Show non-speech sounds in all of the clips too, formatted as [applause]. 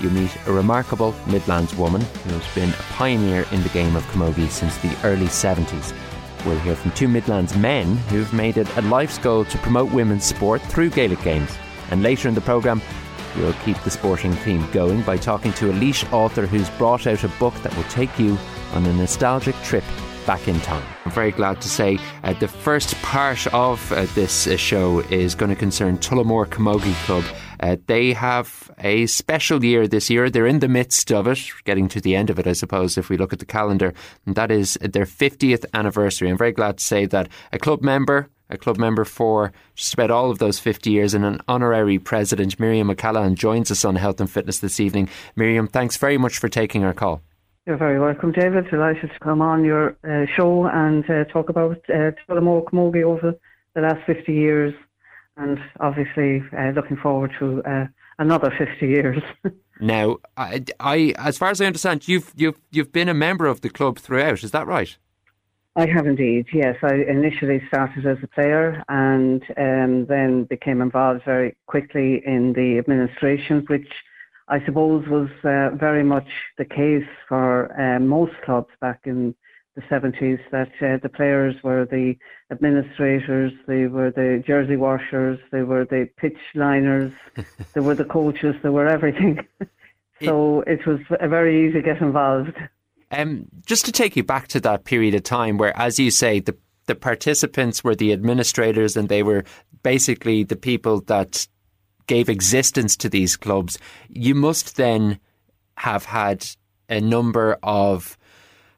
you meet a remarkable Midlands woman who has been a pioneer in the game of camogie since the early 70s. We'll hear from two Midlands men who've made it a life's goal to promote women's sport through Gaelic games. And later in the programme, We'll keep the sporting theme going by talking to a Laois author who's brought out a book that will take you on a nostalgic trip back in time. I'm very glad to say uh, the first part of uh, this uh, show is going to concern Tullamore Camogie Club. Uh, they have a special year this year. They're in the midst of it, getting to the end of it, I suppose, if we look at the calendar. And that is their 50th anniversary. I'm very glad to say that a club member, a club member for just about all of those 50 years and an honorary president, Miriam McCallaghan, joins us on Health and Fitness this evening. Miriam, thanks very much for taking our call. You're very welcome, David. Delighted to come on your uh, show and uh, talk about uh, Tullamore Camogie over the last 50 years and obviously uh, looking forward to uh, another 50 years. [laughs] now, I, I, as far as I understand, you've, you've, you've been a member of the club throughout, is that right? I have indeed, yes. I initially started as a player and um, then became involved very quickly in the administration, which I suppose was uh, very much the case for uh, most clubs back in the 70s, that uh, the players were the administrators, they were the jersey washers, they were the pitch liners, [laughs] they were the coaches, they were everything. [laughs] so it, it was very easy to get involved. Um, just to take you back to that period of time where, as you say, the the participants were the administrators and they were basically the people that gave existence to these clubs. You must then have had a number of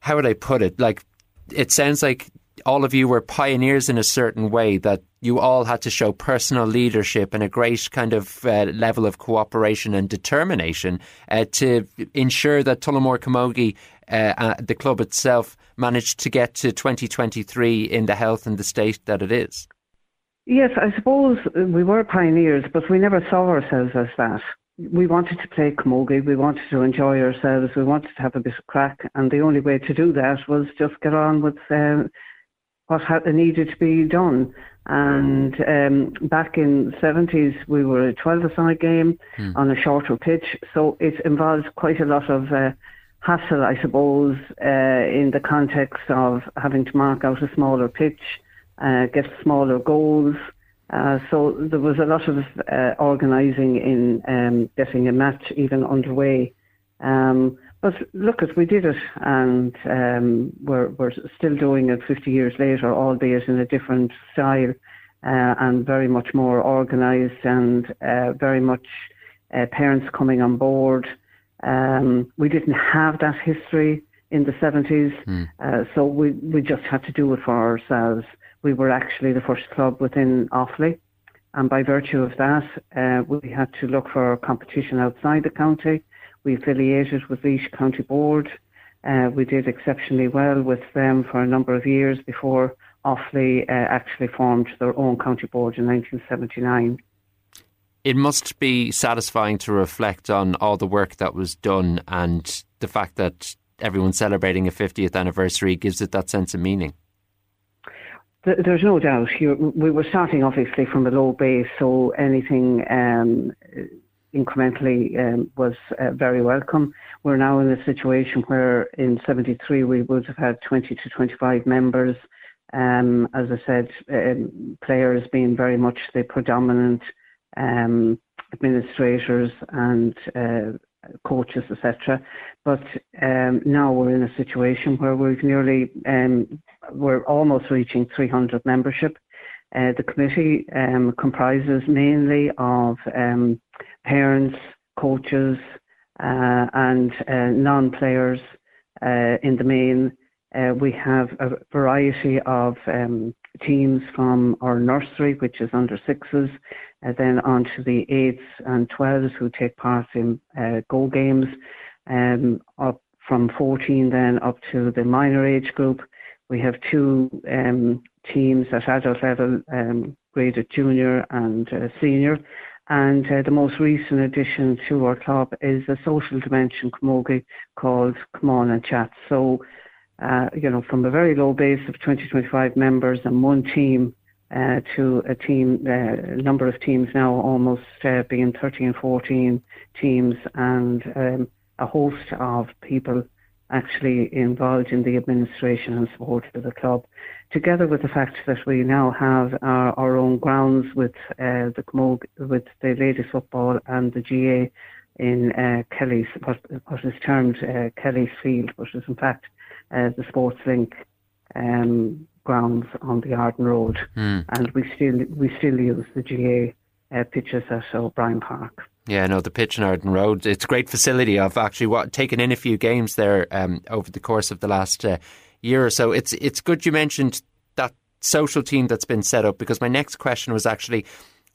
how would I put it? Like it sounds like all of you were pioneers in a certain way that you all had to show personal leadership and a great kind of uh, level of cooperation and determination uh, to ensure that Tullamore Camogie uh, uh, the club itself managed to get to 2023 in the health and the state that it is? Yes, I suppose we were pioneers, but we never saw ourselves as that. We wanted to play camogie, we wanted to enjoy ourselves, we wanted to have a bit of crack, and the only way to do that was just get on with um, what had, needed to be done. And um, back in the 70s, we were a 12-a-side game hmm. on a shorter pitch, so it involved quite a lot of uh, hassle, I suppose, uh, in the context of having to mark out a smaller pitch, uh, get smaller goals. Uh, so there was a lot of uh, organising in um, getting a match even underway. Um, but look, as we did it, and um, we're, we're still doing it 50 years later, albeit in a different style uh, and very much more organised and uh, very much parents coming on board. Um, we didn't have that history in the 70s, mm. uh, so we, we just had to do it for ourselves. We were actually the first club within Offaly, and by virtue of that, uh, we had to look for competition outside the county. We affiliated with Laois County Board. Uh, we did exceptionally well with them for a number of years before Offaly uh, actually formed their own county board in 1979 it must be satisfying to reflect on all the work that was done and the fact that everyone celebrating a 50th anniversary gives it that sense of meaning. There's no doubt. we were starting obviously from a low base, so anything um, incrementally um, was uh, very welcome. We're now in a situation where in 73 we would have had 20 to 25 members. Um, as I said, um, players being very much the predominant um, administrators and uh, coaches, etc. But um, now we're in a situation where we've nearly, um, we're almost reaching 300 membership. Uh, the committee um, comprises mainly of um, parents, coaches, uh, and uh, non-players uh, in the main. Uh, we have a variety of um, teams from our nursery, which is under sixes, uh, then on to the eights and twelves who take part in uh, Go games, um, up from 14 then up to the minor age group. We have two um, teams at adult level, um, graded junior and uh, senior. And uh, the most recent addition to our club is a social dimension camogie called Come On and Chat. So, uh, you know, from a very low base of 20, 25 members and one team uh, to a team, uh, number of teams now almost uh, being 13, 14 teams and um, a host of people actually involved in the administration and support of the club, together with the fact that we now have our, our own grounds with uh, the with the ladies football and the GA in uh, Kelly's, what, what is termed uh, Kelly's Field, which is in fact uh, the Sports Link um, grounds on the Arden Road, mm. and we still we still use the GA uh, pitches at O'Brien Park. Yeah, no, the pitch in Arden Road. It's a great facility. I've actually what, taken in a few games there um, over the course of the last uh, year or so. It's it's good you mentioned that social team that's been set up because my next question was actually,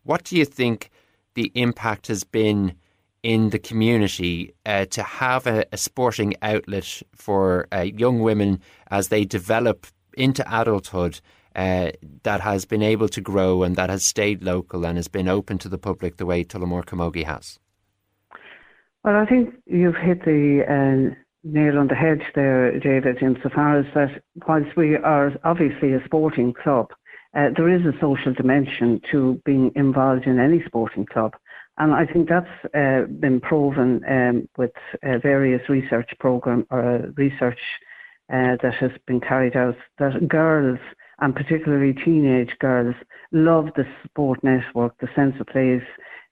what do you think the impact has been in the community uh, to have a, a, sporting outlet for uh, young women as they develop into adulthood? uh, that has been able to grow and that has stayed local and has been open to the public the way Tullamore Camogie has? Well, I think you've hit the uh, nail on the head there, David, insofar as that whilst we are obviously a sporting club, uh, there is a social dimension to being involved in any sporting club. And I think that's uh, been proven um, with uh, various research program or uh, research uh, that has been carried out that girls and particularly teenage girls love the sport network, the sense of place,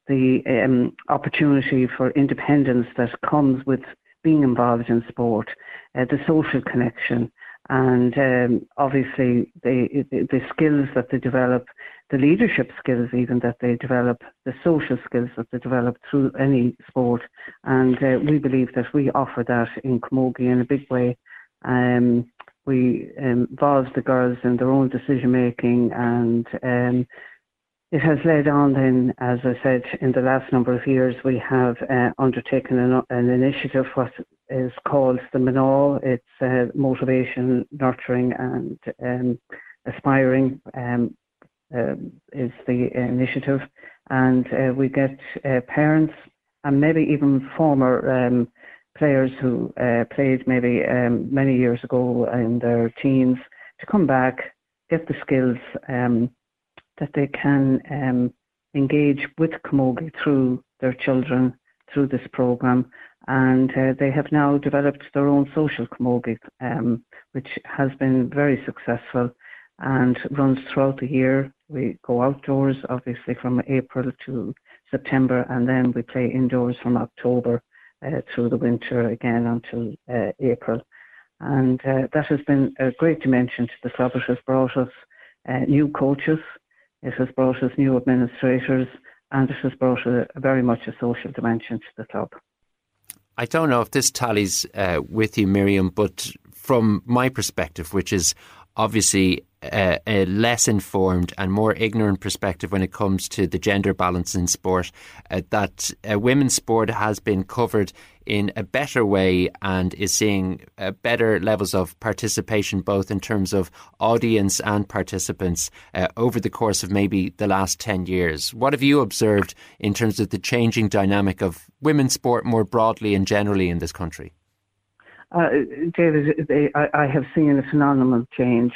the um, opportunity for independence that comes with being involved in sport, uh, the social connection, and um, obviously the, the skills that they develop, the leadership skills even that they develop, the social skills that they develop through any sport. And uh, we believe that we offer that in Camogie in a big way. Um, we um, involve the girls in their own decision making and um, it has led on then, as I said, in the last number of years, we have uh, undertaken an, an, initiative what is called the MNAW. It's uh, motivation, nurturing and um, aspiring um, uh, is the initiative. And uh, we get uh, parents and maybe even former um, players who uh, played maybe um, many years ago in their teens to come back, get the skills um, that they can um, engage with Camogie through their children through this program. And uh, they have now developed their own social Camogie, um, which has been very successful and runs throughout the year. We go outdoors, obviously, from April to September, and then we play indoors from October uh, through the winter again until uh, April. And uh, that has been a great dimension to the club. It has brought us new coaches, it has brought us new administrators, and it has brought a very much a social dimension to the club. I don't know if this tallies uh, with you, Miriam, but from my perspective, which is obviously a, a, less informed and more ignorant perspective when it comes to the gender balance in sport, uh, that uh, women's sport has been covered in a better way and is seeing uh, better levels of participation, both in terms of audience and participants, uh, over the course of maybe the last 10 years. What have you observed in terms of the changing dynamic of women's sport more broadly and generally in this country? Uh, David, they, I, I, have seen a phenomenal change.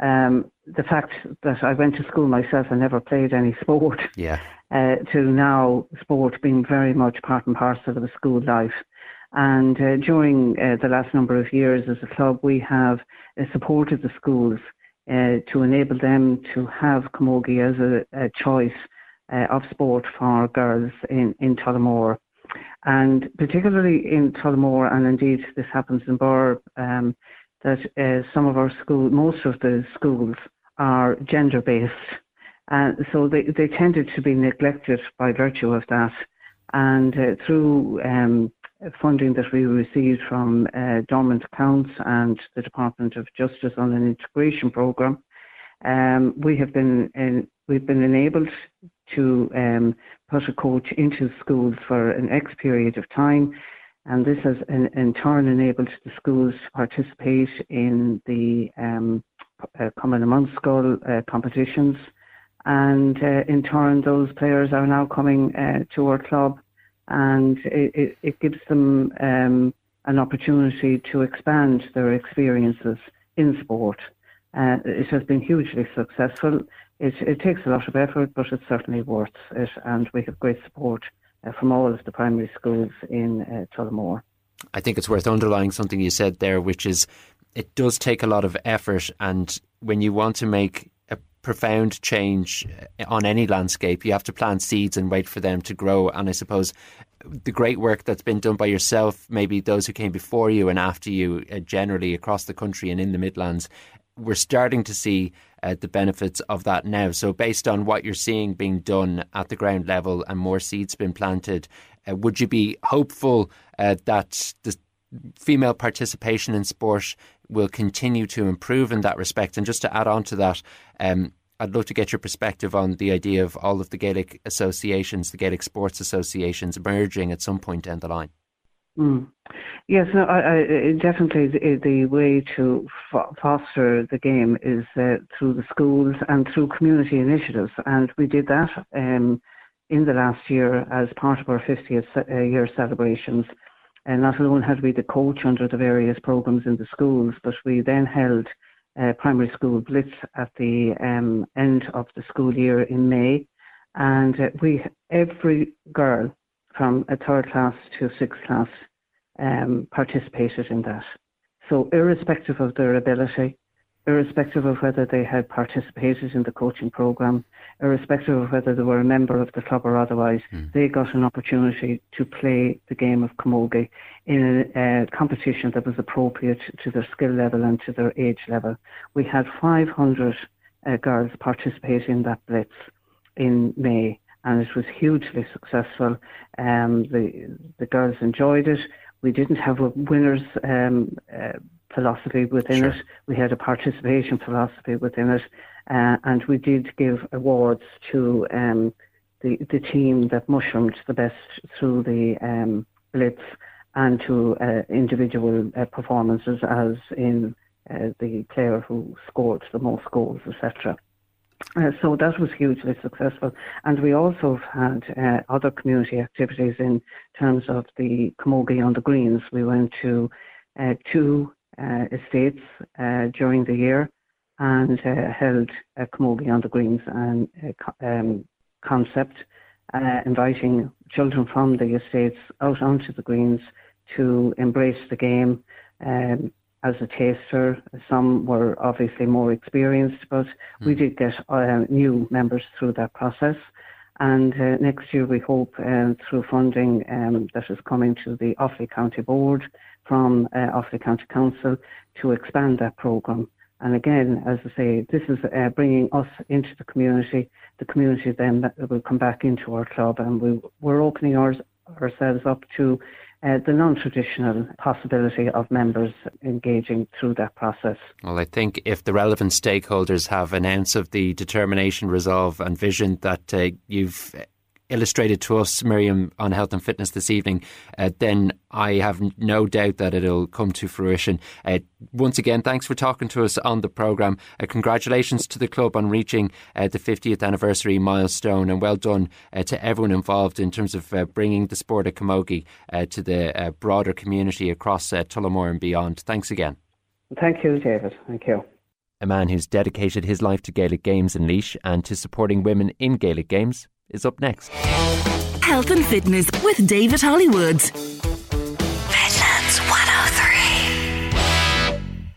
Um, the fact that I went to school myself and never played any sport, yeah. [laughs] uh, to now sport being very much part and parcel of the school life. And uh, during uh, the last number of years as a club, we have uh, supported the schools uh, to enable them to have camogie as a, a choice of sport for girls in, in Tullamore. And particularly in Tullamore, and indeed this happens in Birr, um, that uh, some of our schools, most of the schools are gender based. And so they, they tended to be neglected by virtue of that. And uh, through um, funding that we received from uh, dormant accounts and the Department of Justice on an integration program, Um, we have been in, we've been enabled to um, put a coach into schools for an X period of time, and this has in, in turn enabled the schools to participate in the um, uh, Cumann na mBunscol uh, competitions, and uh, in turn those players are now coming uh, to our club, and it, it, gives them um, an opportunity to expand their experiences in sport. Uh, it has been hugely successful. It, it, takes a lot of effort, but it's certainly worth it, and we have great support uh, from all of the primary schools in uh, Tullamore. I think it's worth underlining something you said there, which is it does take a lot of effort, and when you want to make a profound change uh, on any landscape, you have to plant seeds and wait for them to grow. And I suppose the great work that's been done by yourself, maybe those who came before you and after you, uh, generally across the country and in the Midlands, we're starting to see uh, the benefits of that now. So, based on what you're seeing being done at the ground level and more seeds being planted, uh, would you be hopeful uh, that the female participation in sport will continue to improve in that respect? And just to add on to that, um, I'd love to get your perspective on the idea of all of the Gaelic associations, the Gaelic sports associations, merging at some point down the line. Mm. Yes, no, I, I, definitely the, the, way to foster the game is uh, through the schools and through community initiatives, and we did that um, in the last year as part of our 50th uh, year celebrations. And not alone had we the coach under the various programs in the schools, but we then held uh, primary school blitz at the um, end of the school year in May, and uh, we every girl from a third class to a sixth class um, participated in that. So, irrespective of their ability, irrespective of whether they had participated in the coaching program, irrespective of whether they were a member of the club or otherwise, mm. they got an opportunity to play the game of camogie in a, a, competition that was appropriate to their skill level and to their age level. We had 500 uh, girls participate in that blitz in May and it was hugely successful. Um, the the girls enjoyed it. We didn't have a winners um, uh, philosophy within sure. it. We had a participation philosophy within it, uh, and we did give awards to um, the the team that mushroomed the best through the um, blitz and to uh, individual uh, performances, as in uh, the player who scored the most goals, etc. Uh, so that was hugely successful. And we also had uh, other community activities in terms of the Camogie on the Greens. We went to uh, two uh, estates uh, during the year and held a Camogie on the Greens and um, concept, inviting children from the estates out onto the greens to embrace the game. Um, as a taster. Some were obviously more experienced, but mm. we hmm. did get uh, new members through that process. And uh, next year, we hope uh, through funding um, that is coming to the Offaly County Board from uh, Offaly County Council to expand that programme. And again, as I say, this is uh, bringing us into the community. The community then will come back into our club, and we, we're opening ours, ourselves up to uh, the non-traditional possibility of members engaging through that process. Well, I think if the relevant stakeholders have an ounce of the determination, resolve and vision that uh, you've illustrated to us, Miriam, on health and fitness this evening, uh, then I have no doubt that it'll come to fruition. Uh, once again, thanks for talking to us on the programme. Uh, congratulations to the club on reaching uh, the 50th anniversary milestone, and well done uh, to everyone involved in terms of uh, bringing the sport of camogie to the broader community across Tullamore and beyond. Thanks again. Thank you, David. Thank you. A man who's dedicated his life to Gaelic Games in Laois and to supporting women in Gaelic Games is up next. Health and Fitness with David Hollywood.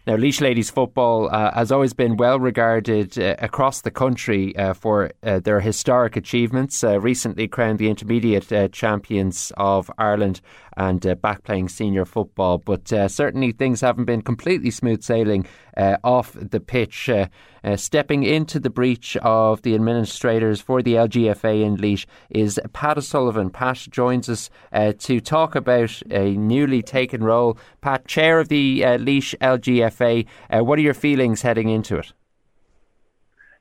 Now, Laois Ladies football uh, has always been well regarded uh, across the country uh, for uh, their historic achievements. Uh, recently crowned the intermediate uh, champions of Ireland and uh, back playing senior football. But uh, certainly things haven't been completely smooth sailing uh, off the pitch. Uh, uh, stepping into the breach of the administrators for the LGFA in Laois is Pat O'Sullivan. Pat joins us uh, to talk about a newly taken role. Pat, chair of the Laois LGFA. what are your feelings heading into it?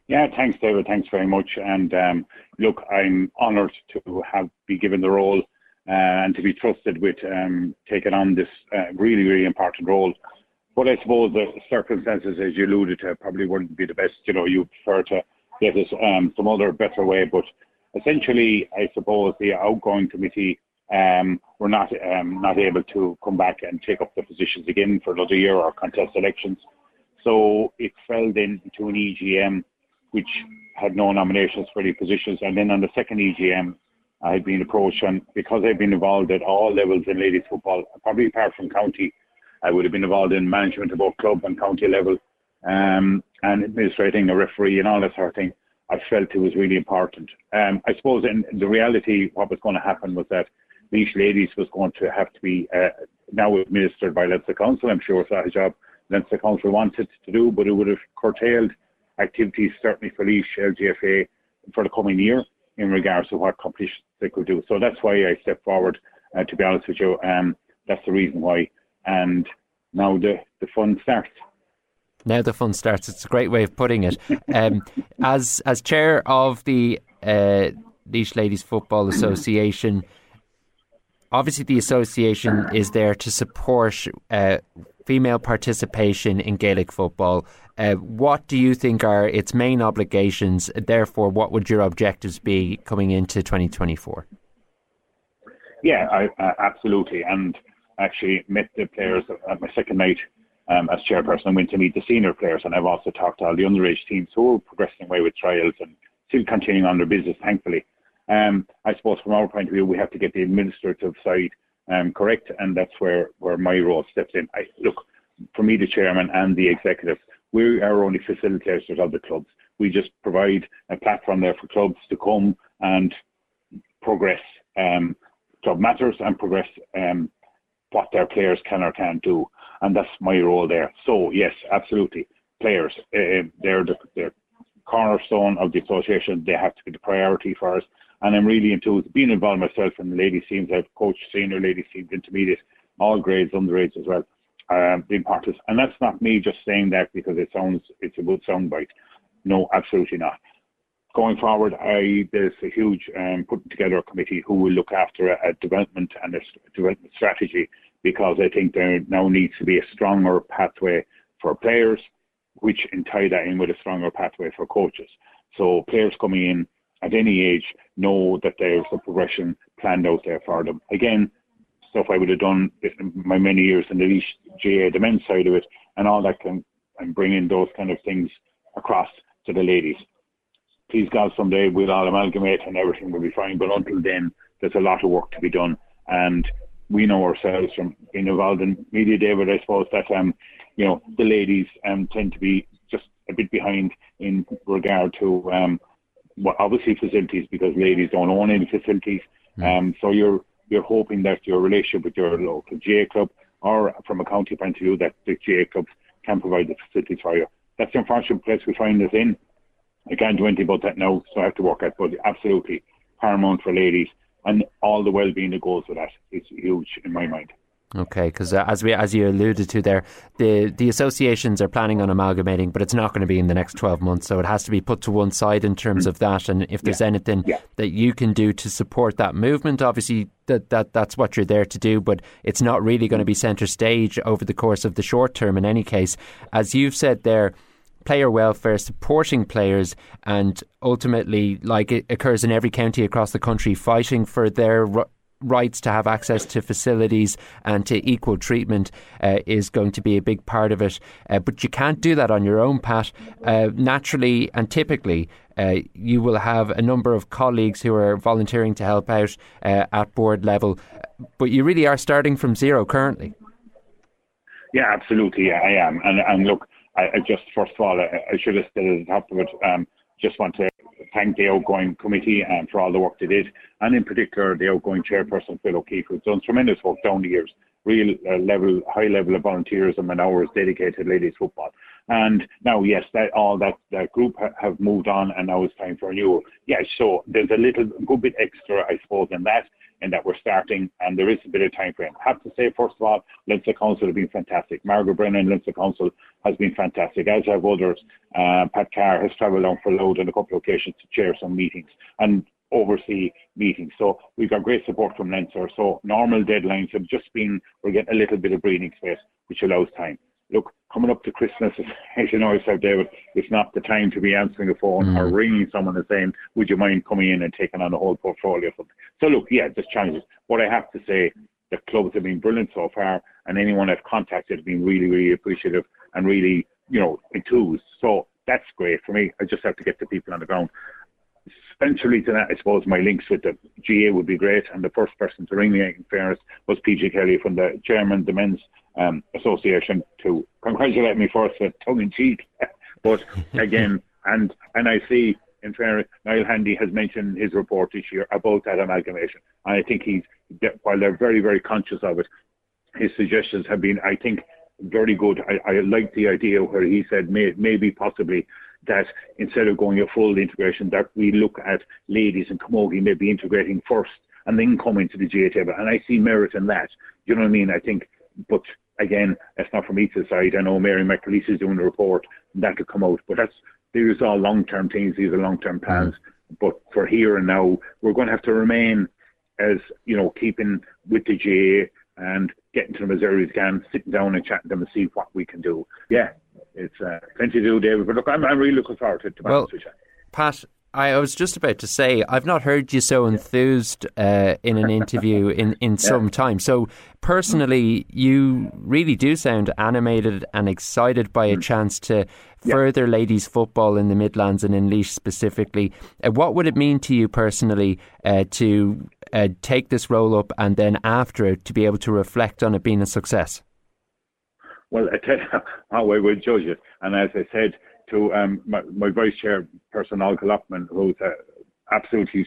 Yeah, thanks, David. Thanks very much. And um, look, I'm honoured to have be given the role and to be trusted with um, taking on this uh, really, really important role. But I suppose the circumstances, as you alluded to, probably wouldn't be the best. You know, you prefer to get us um, some other better way. But essentially, I suppose the outgoing committee um, were not um, not able to come back and take up the positions again for another year or contest elections. So it fell then to an EGM which had no nominations for any positions. And then on the second EGM, I had been approached, and because I've been involved at all levels in ladies football, probably apart from county, I would have been involved in management of both club and county level, um, and administrating a referee and all that sort of thing. I felt it was really important. Um, I suppose in the reality, what was going to happen was that Laois Ladies was going to have to be uh, now administered by Leinster Council. I'm sure it's not a job Leinster Council wanted to do, but it would have curtailed activities, certainly for Laois LGFA for the coming year in regards to what competitions they could do. So that's why I stepped forward, uh, to be honest with you. Um, that's the reason why. And now the, the fun starts. Now the fun starts. It's a great way of putting it. Um, [laughs] as as chair of the uh, Laois Ladies Football Association, obviously the association is there to support uh, female participation in Gaelic football. Uh, what do you think are its main obligations? Therefore, what would your objectives be coming into 2024? Yeah, I, uh, absolutely. And actually met the players at my second night um, as chairperson. I went to meet the senior players, and I've also talked to all the underage teams who are progressing away with trials and still continuing on their business, thankfully. Um, I suppose from our point of view, we have to get the administrative side um, correct, and that's where, where my role steps in. I, look, for me, the chairman and the executive, we are only facilitators of the clubs. We just provide a platform there for clubs to come and progress um, club matters and progress um, what their players can or can't do. And that's my role there. So, yes, absolutely. Players, uh, they're the, the cornerstone of the association. They have to be the priority for us and I'm really into being involved myself in the ladies teams. I've coached senior ladies teams, intermediate, all grades, underage as well, um, being part of. And that's not me just saying that because it sounds it's a good soundbite. No, absolutely not. Going forward, I there's a huge um, putting together a committee who will look after a, a development and a development strategy because I think there now needs to be a stronger pathway for players, which in tie that in with a stronger pathway for coaches. So players coming in at any age know that there's a progression planned out there for them. Again, stuff I would have done in my many years in the GA, the men's side of it, and all that can and bringing those kind of things across to the ladies. Please God, someday we'll all amalgamate and everything will be fine. But until then, there's a lot of work to be done, and we know ourselves from being involved in media, David. I suppose that um, you know, the ladies um tend to be just a bit behind in regard to um well, obviously facilities because ladies don't own any facilities. Mm. Um, so you're you're hoping that your relationship with your local GA club or from a county point of view that the GA clubs can provide the facilities for you. That's the unfortunate place we find us in. I can't do anything about that now, so I have to work at. But absolutely paramount for ladies and all the well-being that goes with that is huge in my mind. Okay, because uh, as we as you alluded to there, the the associations are planning on amalgamating, but it's not going to be in the next twelve months. So it has to be put to one side in terms of that. And if there's yeah. anything yeah. that you can do to support that movement, obviously that, that that's what you're there to do. But it's not really going to be centre stage over the course of the short term. In any case, as you've said there, player welfare, supporting players, and ultimately, like it occurs in every county across the country, fighting for their rights to have access to facilities and to equal treatment uh, is going to be a big part of it. Uh, but you can't do that on your own, Pat. Uh, naturally and typically, uh, you will have a number of colleagues who are volunteering to help out uh, at board level, but you really are starting from zero currently. Yeah, absolutely. I am. And, and look, I, I just, first of all, I, I should have said at the top of it, um, just want to thank the outgoing committee and for all the work they did, and in particular the outgoing chairperson Phil O'Keefe, who's done tremendous work down the years, real uh, level, high level of volunteerism and hours dedicated to ladies football. And now, yes, that all that, that group ha- have moved on, and now it's time for renewal. Yeah, so there's a little good bit extra, I suppose, in that. In that we're starting and there is a bit of time frame. I have to say, first of all, Leinster Council have been fantastic. Margaret Brennan, Leinster Council has been fantastic, as have others. Uh, Pat Carr has travelled down for load on a couple of occasions to chair some meetings and oversee meetings. So we've got great support from Leinster. So normal deadlines have just been, we're getting a little bit of breathing space, which allows time. Look, coming up to Christmas, [laughs] as you know yourself, David, it's not the time to be answering the phone mm. or ringing someone and saying, would you mind coming in and taking on the whole portfolio? So look, yeah, there's challenges. What I have to say, the clubs have been brilliant so far, and anyone I've contacted has been really, really appreciative and really, you know, enthused. So that's great for me. I just have to get the people on the ground. Essentially to that, I suppose my links with the GA would be great, and the first person to ring me, in fairness, was PJ Kelly from the chairman, the men's um, association, to congratulate me first, tongue in cheek. [laughs] but again, and and I see in fairness, Niall Handy has mentioned his report this year about that amalgamation. And I think he's, while they're very, very conscious of it, his suggestions have been, I think, very good. I, I like the idea where he said may, maybe possibly that instead of going a full integration, that we look at ladies and camogie maybe integrating first and then coming to the GA table. And I see merit in that. You know what I mean? I think, but again, that's not from me to decide. I know Mary McAleese is doing the report, and that could come out. But that's these are all long-term things. These are long-term plans. Mm. But for here and now, we're going to have to remain as you know, keeping with the GA and getting to them as early as can, sitting down and chatting to them and see what we can do. Yeah, it's uh, plenty to do, David. But look, I'm, I'm really looking forward to it. To well, Pat, I was just about to say I've not heard you so enthused uh, in an interview [laughs] in, in yeah. some time. So personally, you really do sound animated and excited by a mm. chance to further ladies football in the Midlands and in Laois specifically. Uh, what would it mean to you personally uh, to uh, take this role up and then after it to be able to reflect on it being a success? Well, I tell you [laughs] how I would judge it, and as I said to um, my, my vice chairperson, Olga Lockman, who's uh, absolutely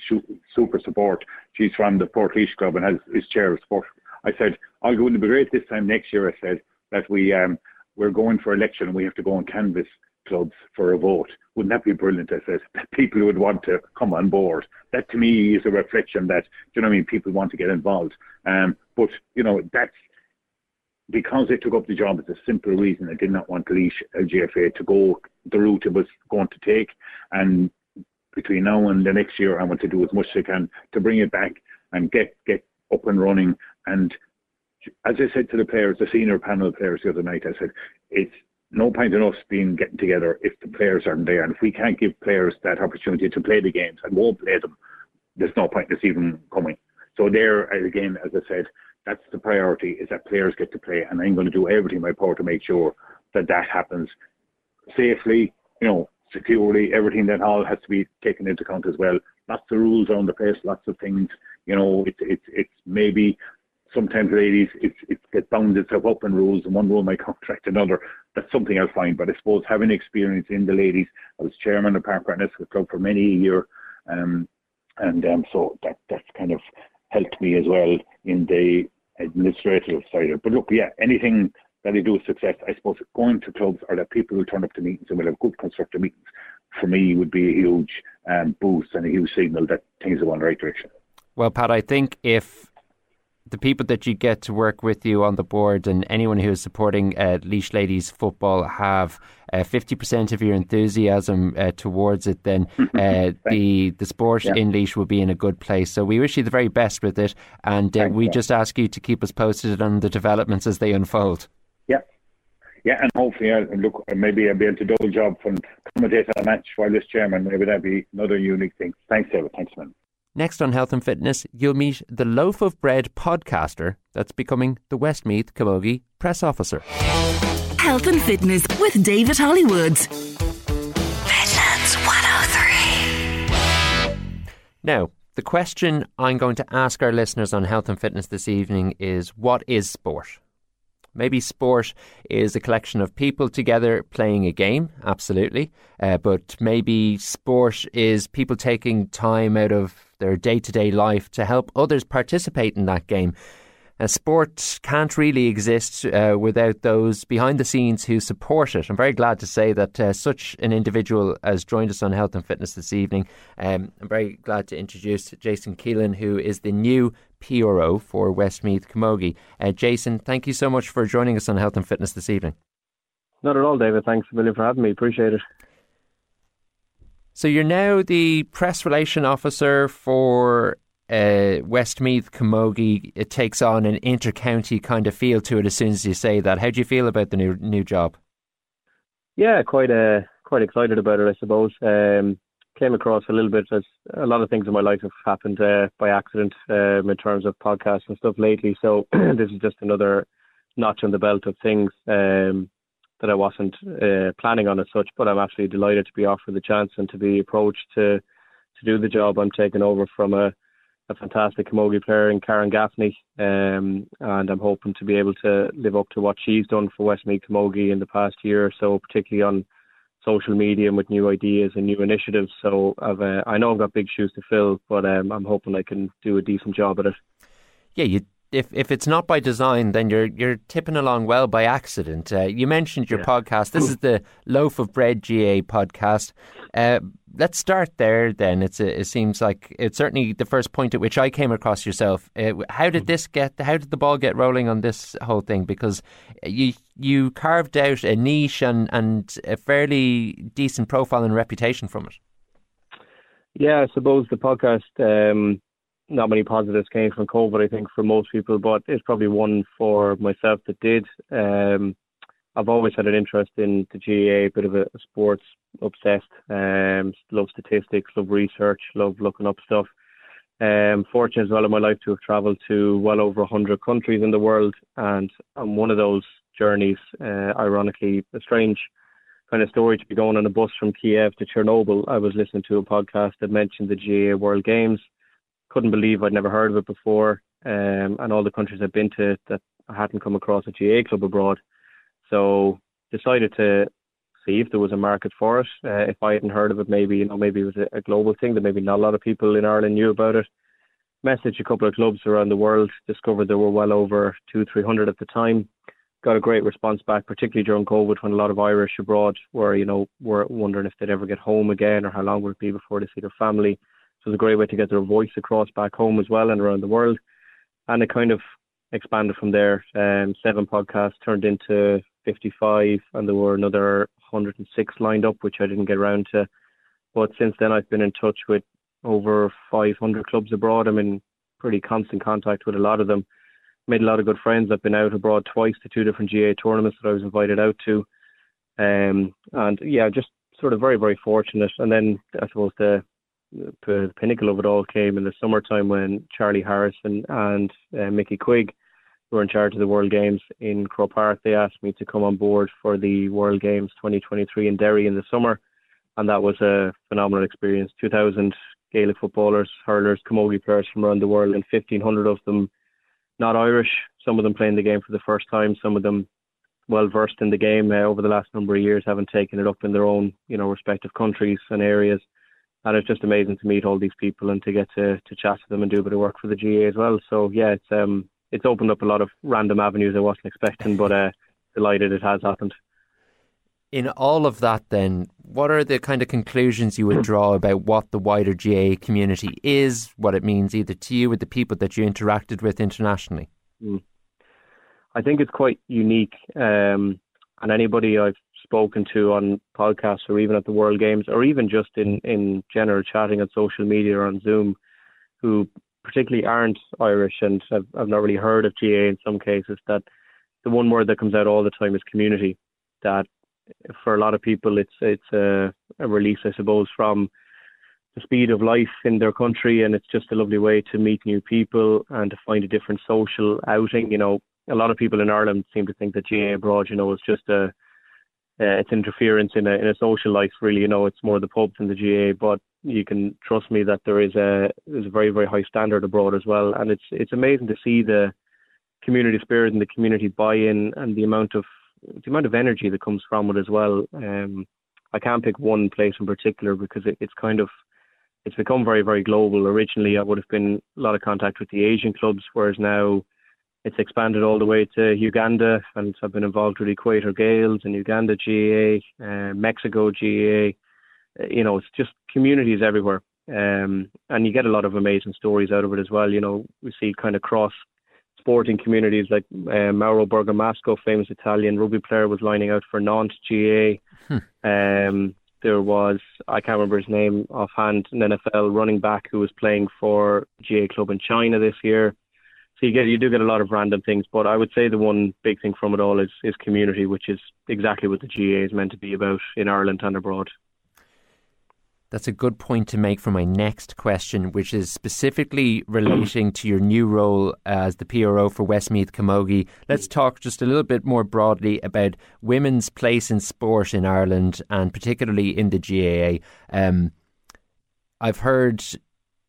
super support. She's from the Portlaoise Club and has, is chair of sport. I said, Olga, wouldn't it be great this time next year? I said that we um, we're going for election and we have to go and canvass clubs for a vote. Wouldn't that be brilliant? I said that people would want to come on board. That to me is a reflection that you know I mean. People want to get involved. Um, but you know that's because they took up the job, it's a simple reason I did not want Laois LGFA uh, to go the route it was going to take. And between now and the next year, I want to do as much as I can to bring it back and get get up and running. And as I said to the players, the senior panel of players the other night, I said it's no point in us being getting together if the players aren't there, and if we can't give players that opportunity to play the games and won't play them, there's no point in us even coming. So there, again, as I said, that's the priority is that players get to play and I'm going to do everything in my power to make sure that that happens safely, you know, securely, everything that all has to be taken into account as well. Lots of rules around the place, lots of things, you know, it's it's it's maybe sometimes ladies it's it gets bound itself up in rules and one rule might contract another. That's something I'll find. But I suppose having experience in the ladies, I was chairman of Park Partners Club for many a year. Um, and um, so that that's kind of helped me as well in the administrative side. But look, yeah, anything that they do with success, I suppose going to clubs or that people will turn up to meetings and will have good constructive meetings for me would be a huge um, boost and a huge signal that things are going in the right direction. Well, Pat, I think if the people that you get to work with you on the board and anyone who is supporting uh, Laois Ladies football have uh, fifty uh, percent of your enthusiasm uh, towards it, then [laughs] uh, the the sport yeah. in Laois will be in a good place. So we wish you the very best with it, and uh, we just ask you to keep us posted on the developments as they unfold. Yeah. Yeah, and hopefully, uh, look, maybe I'll be able to do a job from commentate on a match while this chairman. Maybe that'd be another unique thing. Thanks, David. Thanks, man. Next on Health and Fitness, you'll meet the Loaf of Bread podcaster that's becoming the Westmeath Camogie press officer. Health and Fitness with David Hollywoods. Midlands 103. Now, the question I'm going to ask our listeners on Health and Fitness this evening is what is sport? Maybe sport is a collection of people together playing a game, absolutely. Uh, but maybe sport is people taking time out of their day to day life to help others participate in that game. Uh, sport can't really exist uh, without those behind the scenes who support it. I'm very glad to say that uh, such an individual has joined us on Health and Fitness this evening. Um, I'm very glad to introduce Jason Keelan, who is the new PRO for Westmeath Camogie. Uh, Jason, thank you so much for joining us on Health and Fitness this evening. Not at all, David. Thanks a million for having me. Appreciate it. So you're now the press relation officer for uh, Westmeath Camogie. It takes on an inter-county kind of feel to it as soon as you say that. How do you feel about the new new job? Yeah, quite uh, quite excited about it. I suppose. Um, came across a little bit as a lot of things in my life have happened uh, by accident um, in terms of podcasts and stuff lately. So [clears throat] this is just another notch on the belt of things. Um, that I wasn't uh, planning on as such, but I'm absolutely delighted to be offered the chance and to be approached to to do the job. I'm taking over from a, a fantastic camogie player in Karen Gaffney, um, and I'm hoping to be able to live up to what she's done for Westmeath Camogie in the past year or so, particularly on social media and with new ideas and new initiatives. So I've, uh, I know I've got big shoes to fill, but um, I'm hoping I can do a decent job at it. Yeah, you if if it's not by design, then you're you're tipping along well by accident. Uh, you mentioned your yeah. podcast. This is the Loaf of Bread GA podcast. Uh, let's start there. Then it's a, it seems like it's certainly the first point at which I came across yourself. Uh, how did this get? How did the ball get rolling on this whole thing? Because you you carved out a niche and and a fairly decent profile and reputation from it. Yeah, I suppose the podcast. Um not many positives came from COVID, I think, for most people, but it's probably one for myself that did. Um, I've always had an interest in the GAA, a bit of a, sports obsessed. Um, love statistics, love research, love looking up stuff. Um, fortunate as well in my life to have travelled to well over 100 countries in the world, and on one of those journeys, uh, ironically, a strange kind of story to be going on a bus from Kiev to Chernobyl. I was listening to a podcast that mentioned the GAA World Games couldn't believe I'd never heard of it before, um, and all the countries I've been to that I hadn't come across a GA club abroad. So decided to see if there was a market for it. Uh, if I hadn't heard of it, maybe you know maybe it was a, a global thing that maybe not a lot of people in Ireland knew about it. Messaged a couple of clubs around the world, discovered there were well over two, three hundred at the time. Got a great response back, particularly during COVID when a lot of Irish abroad were, you know, were wondering if they'd ever get home again or how long would it be before they see their family. So it's a great way to get their voice across back home as well and around the world. And it kind of expanded from there. Um, seven podcasts turned into 55, and there were another 106 lined up, which I didn't get around to. But since then, I've been in touch with over 500 clubs abroad. I'm in pretty constant contact with a lot of them. Made a lot of good friends. I've been out abroad twice to two different GA tournaments that I was invited out to. Um, and yeah, just sort of very, very fortunate. And then I suppose the the pinnacle of it all came in the summertime when Charlie Harrison and uh, Mickey Quigg were in charge of the World Games in Croke Park. They asked me to come on board for the World Games 2023 in Derry in the summer, and that was a phenomenal experience. 2,000 Gaelic footballers, hurlers, camogie players from around the world, and 1,500 of them not Irish. Some of them playing the game for the first time. Some of them well versed in the game uh, over the last number of years, having taken it up in their own, you know, respective countries and areas and it's just amazing to meet all these people and to get to, to chat to them and do a bit of work for the GA as well. So yeah, it's um it's opened up a lot of random avenues I wasn't expecting, but uh, delighted it has happened. In all of that, then, what are the kind of conclusions you would [clears throat] draw about what the wider GA community is, what it means either to you or the people that you interacted with internationally? Mm. I think it's quite unique, um, and anybody I've spoken to on podcasts or even at the World Games or even just in, in general chatting on social media or on Zoom who particularly aren't Irish and have, have not really heard of GA in some cases that the one word that comes out all the time is community. That for a lot of people it's it's a, a release I suppose from the speed of life in their country and it's just a lovely way to meet new people and to find a different social outing. You know, a lot of people in Ireland seem to think that GA abroad, you know, is just a uh, it's interference in a in a social life. Really, you know, it's more the pubs and the GA. But you can trust me that there is a there's a very very high standard abroad as well, and it's it's amazing to see the community spirit and the community buy-in and the amount of the amount of energy that comes from it as well. Um, I can't pick one place in particular because it, it's kind of it's become very very global. Originally, I would have been a lot of contact with the Asian clubs, whereas now it's expanded all the way to Uganda, and I've been involved with Equator Gaels and Uganda GA, uh, Mexico GAA. Uh, you know, it's just communities everywhere. Um, and you get a lot of amazing stories out of it as well. You know, we see kind of cross sporting communities like uh, Mauro Bergamasco, famous Italian rugby player, was lining out for Nantes GA. Hmm. Um, there was I can't remember his name offhand, an NFL running back who was playing for GA club in China this year. So you get you do get a lot of random things, but I would say the one big thing from it all is is community, which is exactly what the GA is meant to be about in Ireland and abroad. That's a good point to make for my next question, which is specifically relating to your new role as the PRO for Westmeath Camogie. Let's talk just a little bit more broadly about women's place in sport in Ireland and particularly in the GAA. Um, I've heard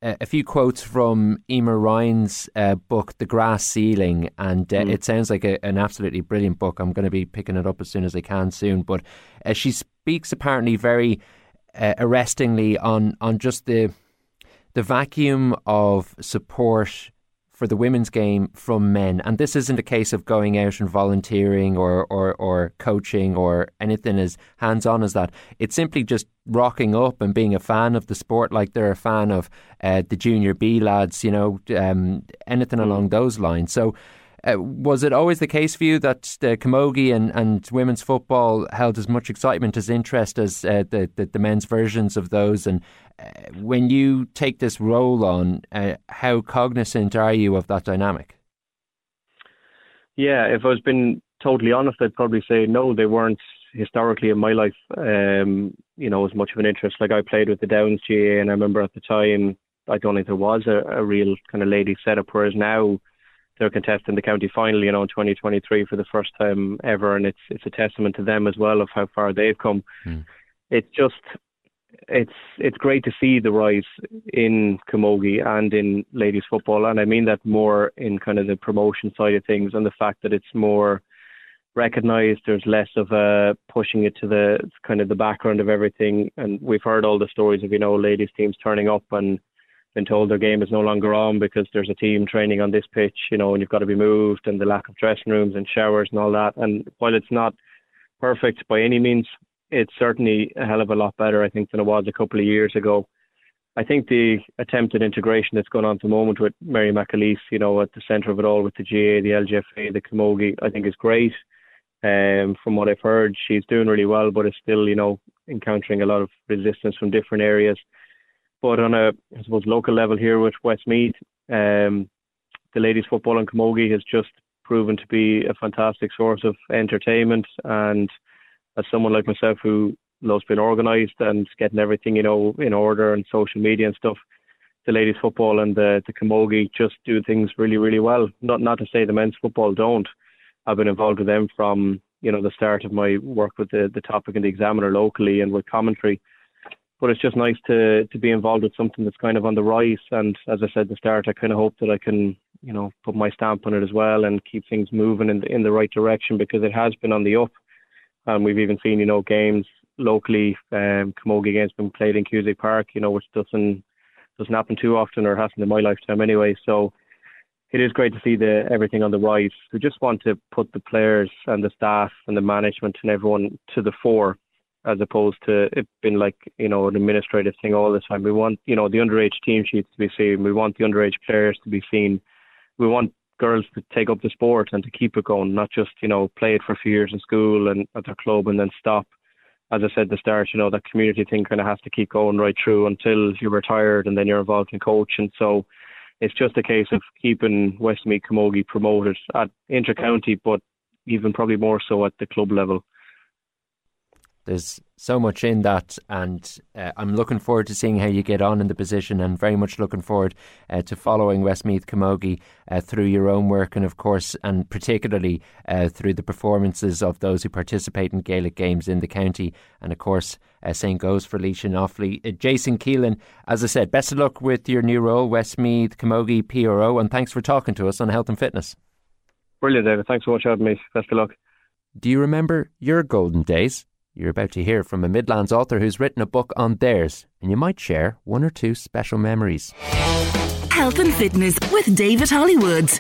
a few quotes from Emer Ryan's uh, book, The Grass Ceiling, and uh, mm. it sounds like a, an absolutely brilliant book. I'm going to be picking it up as soon as I can soon. But uh, she speaks apparently very uh, arrestingly on on just the the vacuum of support for the women's game from men. And this isn't a case of going out and volunteering or, or, or coaching or anything as hands on as that. It's simply just rocking up and being a fan of the sport like they're a fan of uh, the junior B lads, you know, um, anything along those lines. So uh, was it always the case for you that the camogie and, and women's football held as much excitement as interest as uh, the, the, the men's versions of those? And when you take this role on, uh, how cognizant are you of that dynamic? Yeah, if I was being totally honest, I'd probably say no. They weren't historically in my life, um, you know, as much of an interest. Like I played with the Downs GAA, and I remember at the time, I don't think there was a, a real kind of lady setup. Whereas now, they're contesting the county final, you know, in 2023 for the first time ever, and it's it's a testament to them as well of how far they've come. Mm. It's just it's it's great to see the rise in camogie and in ladies football, and I mean that more in kind of the promotion side of things and the fact that it's more recognised. There's less of a pushing it to the kind of the background of everything, and we've heard all the stories of you know ladies teams turning up and been told their game is no longer on because there's a team training on this pitch, you know, and you've got to be moved and the lack of dressing rooms and showers and all that. And while it's not perfect by any means, it's certainly a hell of a lot better, I think, than it was a couple of years ago. I think the attempted integration that's going on at the moment with Mary McAleese, you know, at the centre of it all with the GAA, the LGFA, the Camogie, I think is great. Um, from what I've heard, she's doing really well, but is still, you know, encountering a lot of resistance from different areas. But on a, I suppose, local level here with Westmeath, um, the ladies' football and camogie has just proven to be a fantastic source of entertainment. And as someone like myself who loves being organised and getting everything, you know, in order and social media and stuff, the ladies' football and the, the camogie just do things really, really well. Not not to say the men's football don't. I've been involved with them from you know the start of my work with the the topic and the examiner locally and with commentary but it's just nice to to be involved with something that's kind of on the rise. And as I said at the start, I kind of hope that I can, you know, put my stamp on it as well and keep things moving in the, in the right direction because it has been on the up. And we've even seen, you know, games locally, um, Camogie games been played in Cusack Park, you know, which doesn't doesn't happen too often or hasn't in my lifetime anyway. So it is great to see the everything on the rise. We just want to put the players and the staff and the management and everyone to the fore as opposed to it being like you know an administrative thing all the time. We want you know the underage team sheets to be seen. We want the underage players to be seen. We want girls to take up the sport and to keep it going, not just you know play it for a few years in school and at their club and then stop. As I said at the start, you know that community thing kind of has to keep going right through until you're retired and then you're involved in coaching. So it's just a case of keeping Westmeath Camogie promoted at inter-county, but even probably more so at the club level. There's so much in that, and uh, I'm looking forward to seeing how you get on in the position, and very much looking forward uh, to following Westmeath Camogie uh, through your own work, and of course, and particularly uh, through the performances of those who participate in Gaelic games in the county, and of course, uh, same goes for Laois Offaly. Uh, Jason Keelan, as I said, best of luck with your new role, Westmeath Camogie PRO, and thanks for talking to us on Health and Fitness. Brilliant, David. Thanks so much for having me. Best of luck. Do you remember your golden days? You're about to hear from a Midlands author who's written a book on theirs, and you might share one or two special memories. Health and Fitness with David Hollywood.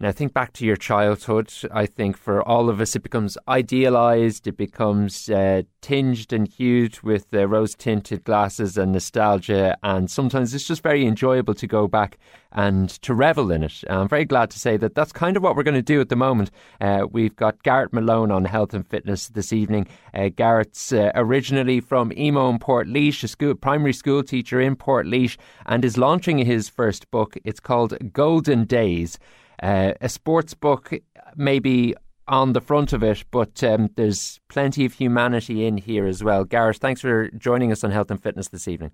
Now, think back to your childhood. I think for all of us, it becomes idealised, it becomes uh, tinged and hued with uh, rose tinted glasses and nostalgia. And sometimes it's just very enjoyable to go back and to revel in it. I'm very glad to say that that's kind of what we're going to do at the moment. Uh, we've got Garrett Malone on health and fitness this evening. Uh, Garrett's uh, originally from Emo in Portlaoise, a school, primary school teacher in Portlaoise, and is launching his first book. It's called Golden Days. Uh, a sports book, maybe on the front of it, but um, there's plenty of humanity in here as well. Gareth, thanks for joining us on Health and Fitness this evening.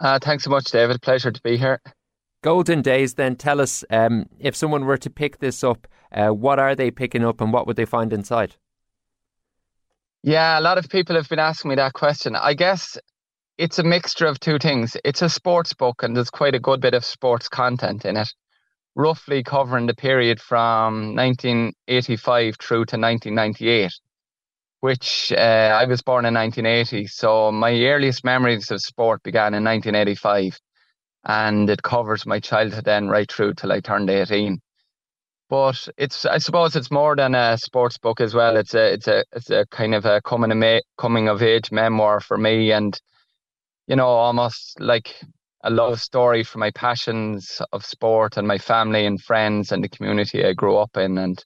Uh, thanks so much, David. Pleasure to be here. Golden Days, then tell us um, if someone were to pick this up, uh, what are they picking up and what would they find inside? Yeah, a lot of people have been asking me that question. I guess it's a mixture of two things. It's a sports book, and there's quite a good bit of sports content in it roughly covering the period from 1985 through to 1998, which uh, I was born in 1980. So my earliest memories of sport began in 1985, and it covers my childhood then right through till I turned 18. But it's, I suppose, it's more than a sports book as well. It's a, it's a, it's a kind of a coming of, coming of age memoir for me, and you know, almost like a love story for my passions of sport and my family and friends and the community I grew up in, and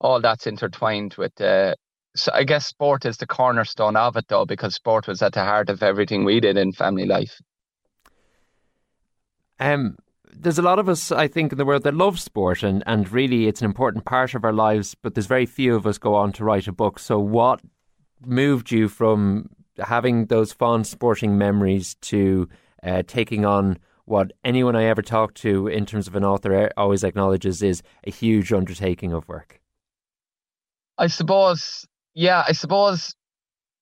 all that's intertwined with. Uh, so I guess sport is the cornerstone of it, though, because sport was at the heart of everything we did in family life. Um, there's a lot of us, I think, in the world that love sport, and, and really it's an important part of our lives, but there's very few of us go on to write a book. So, what moved you from having those fond sporting memories to uh, taking on what anyone I ever talk to in terms of an author always acknowledges is a huge undertaking of work. I suppose, yeah, I suppose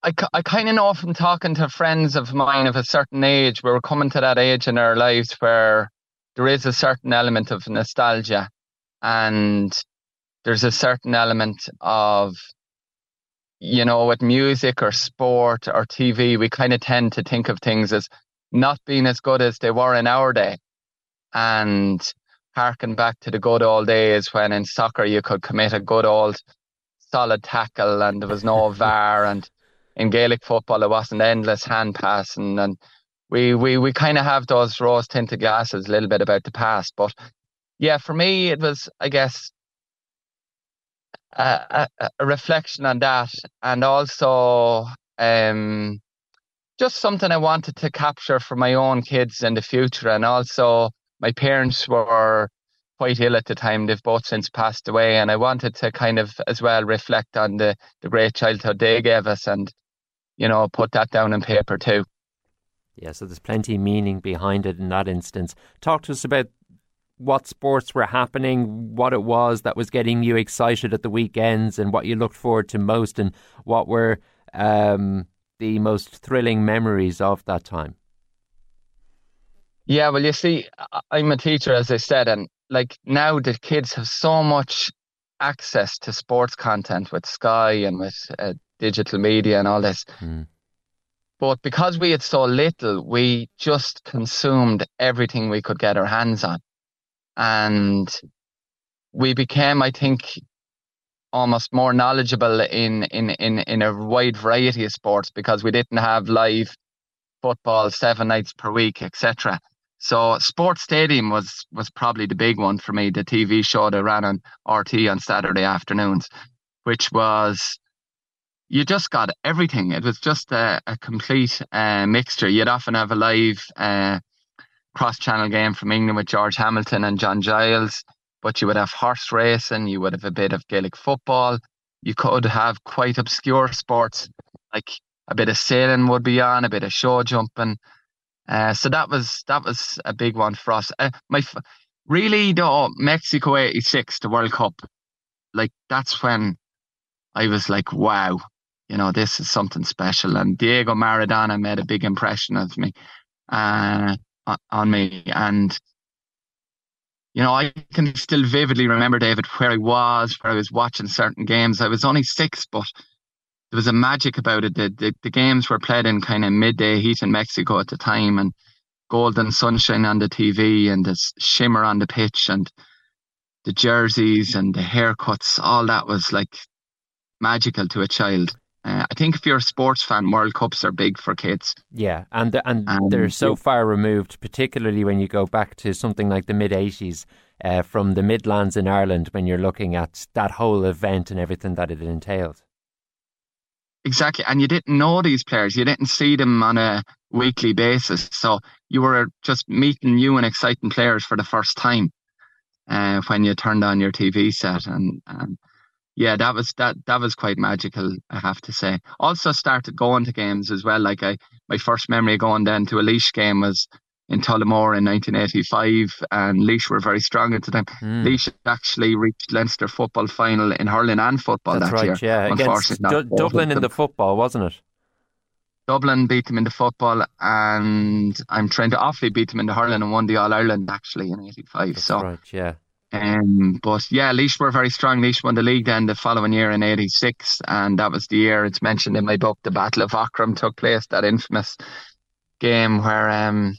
I, I kind of know from talking to friends of mine of a certain age, we're coming to that age in our lives where there is a certain element of nostalgia and there's a certain element of, you know, with music or sport or TV, we kind of tend to think of things as not being as good as they were in our day. And harken back to the good old days when in soccer you could commit a good old solid tackle and there was no [laughs] VAR and in Gaelic football it wasn't endless hand passing and we we, we kind of have those rose tinted glasses a little bit about the past. But yeah, for me it was I guess a, a, a reflection on that and also um just something I wanted to capture for my own kids in the future. And also, my parents were quite ill at the time. They've both since passed away. And I wanted to kind of as well reflect on the, the great childhood they gave us and, you know, put that down in paper too. Yeah, so there's plenty of meaning behind it in that instance. Talk to us about what sports were happening, what it was that was getting you excited at the weekends, and what you looked forward to most, and what were um, the most thrilling memories of that time? Yeah, well, you see, I'm a teacher, as I said, and like now the kids have so much access to sports content with Sky and with uh, digital media and all this. Mm. But because we had so little, we just consumed everything we could get our hands on. And we became, I think, almost more knowledgeable in, in, in, in a wide variety of sports because we didn't have live football seven nights per week, etc. So Sports Stadium was was probably the big one for me, the TV show that ran on RTÉ on Saturday afternoons, which was you just got everything. It was just a, a complete uh, mixture. You'd often have a live uh, cross channel game from England with George Hamilton and John Giles but you would have horse racing, you would have a bit of Gaelic football, you could have quite obscure sports like a bit of sailing would be on, a bit of show jumping. Uh, so that was that was a big one for us. Uh, my really though Mexico '86, the World Cup, like that's when I was like, wow, you know, this is something special. And Diego Maradona made a big impression of me, uh, on me, and you know, I can still vividly remember, David, where I was, where I was watching certain games. I was only six, but there was a magic about it. The, the, the games were played in kind of midday heat in Mexico at the time and golden sunshine on the TV and the shimmer on the pitch. And the jerseys and the haircuts, all that was like magical to a child. Uh, I think if you're a sports fan, World Cups are big for kids. Yeah, and and um, they're so far removed, particularly when you go back to something like the mid '80s, uh, from the Midlands in Ireland, when you're looking at that whole event and everything that it entailed. Exactly, and you didn't know these players, you didn't see them on a weekly basis, so you were just meeting new and exciting players for the first time uh, when you turned on your TV set, and, and yeah, that was that that was quite magical, I have to say. Also started going to games as well. Like I, my first memory of going then to a Laois game was in Tullamore in 1985, and Laois were very strong at the time. Mm. Laois actually reached Leinster football final in hurling and football That's that right, year. Yeah, against D- Dublin in the football, wasn't it? Dublin beat them in the football, and I'm trying to Offaly beat them in the hurling and won the All Ireland actually in '85. so, right, yeah. Um, but yeah, Laois were very strong. Laois won the league then the following year in '86, and that was the year it's mentioned in my book. The Battle of Aughrim took place, that infamous game where, um,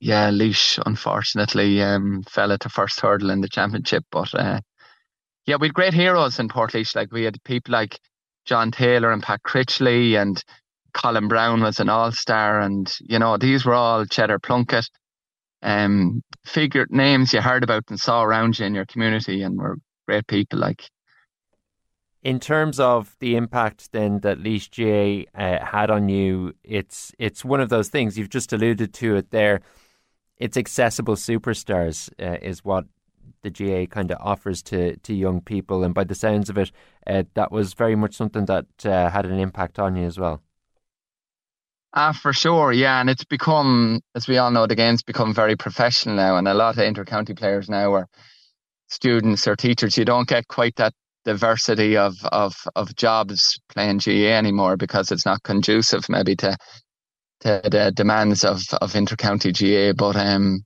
yeah, Laois unfortunately um, fell at the first hurdle in the championship. But uh, yeah, we had great heroes in Portlaoise. Like we had people like John Taylor and Pat Critchley, and Colin Brown was an all star, and you know these were all Cheddar Plunkett um, figured names you heard about and saw around you in your community and were great people like. In terms of the impact then that Laois GAA uh, had on you, it's it's one of those things you've just alluded to it there. It's accessible superstars uh, is what the GAA kind of offers to to young people, and by the sounds of it, uh, that was very much something that uh, had an impact on you as well. Ah, for sure, yeah, and it's become, as we all know, the game's become very professional now, and a lot of inter-county players now are students or teachers. You don't get quite that diversity of of of jobs playing GAA anymore because it's not conducive, maybe to to the demands of of inter-county GAA. But um,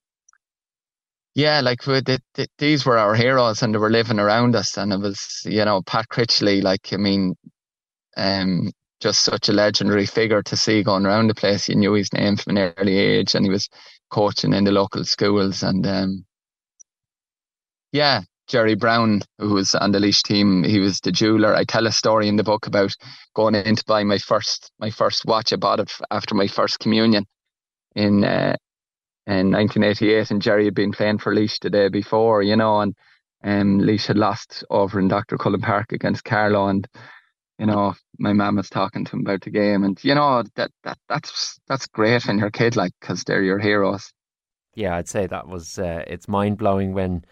yeah, like the, the, these were our heroes, and they were living around us, and it was you know Pat Critchley, like I mean, um, just such a legendary figure to see going around the place. You knew his name from an early age, and he was coaching in the local schools. And um, yeah, Jerry Brown, who was on the Laois team, he was the jeweler. I tell a story in the book about going in to buy my first my first watch. I bought it after my first communion in uh, in 1988, and Jerry had been playing for Laois the day before, you know, and um, Laois had lost over in Dr. Cullen Park against Carlow, and you know, my mum was talking to him about the game, and you know that that that's that's great when your kid like because they're your heroes. Yeah, I'd say that was uh, it's mind blowing when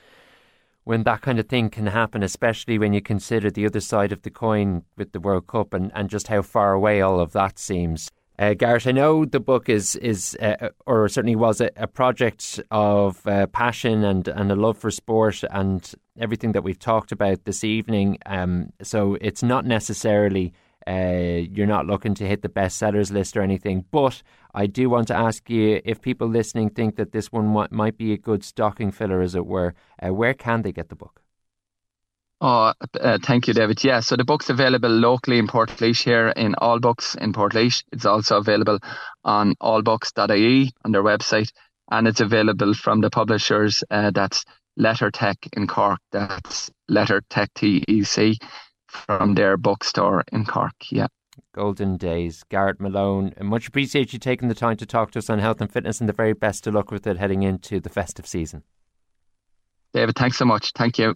when that kind of thing can happen, especially when you consider the other side of the coin with the World Cup and, and just how far away all of that seems. Uh, Garrett, I know the book is is uh, or certainly was a, a project of uh, passion and, and a love for sport and everything that we've talked about this evening. Um, so it's not necessarily uh, you're not looking to hit the bestsellers list or anything, but I do want to ask you if people listening think that this one might be a good stocking filler, as it were. Uh, where can they get the book? Oh, uh, thank you, David. Yeah, so the book's available locally in Portlaoise here in All Books in Portlaoise. It's also available on allbooks.ie on their website, and it's available from the publishers. Uh, that's Lettertec in Cork. That's Letter Tech TEC from their bookstore in Cork. Yeah. Golden days. Garrett Malone, much appreciate you taking the time to talk to us on health and fitness and the very best of luck with it heading into the festive season. David, thanks so much. Thank you.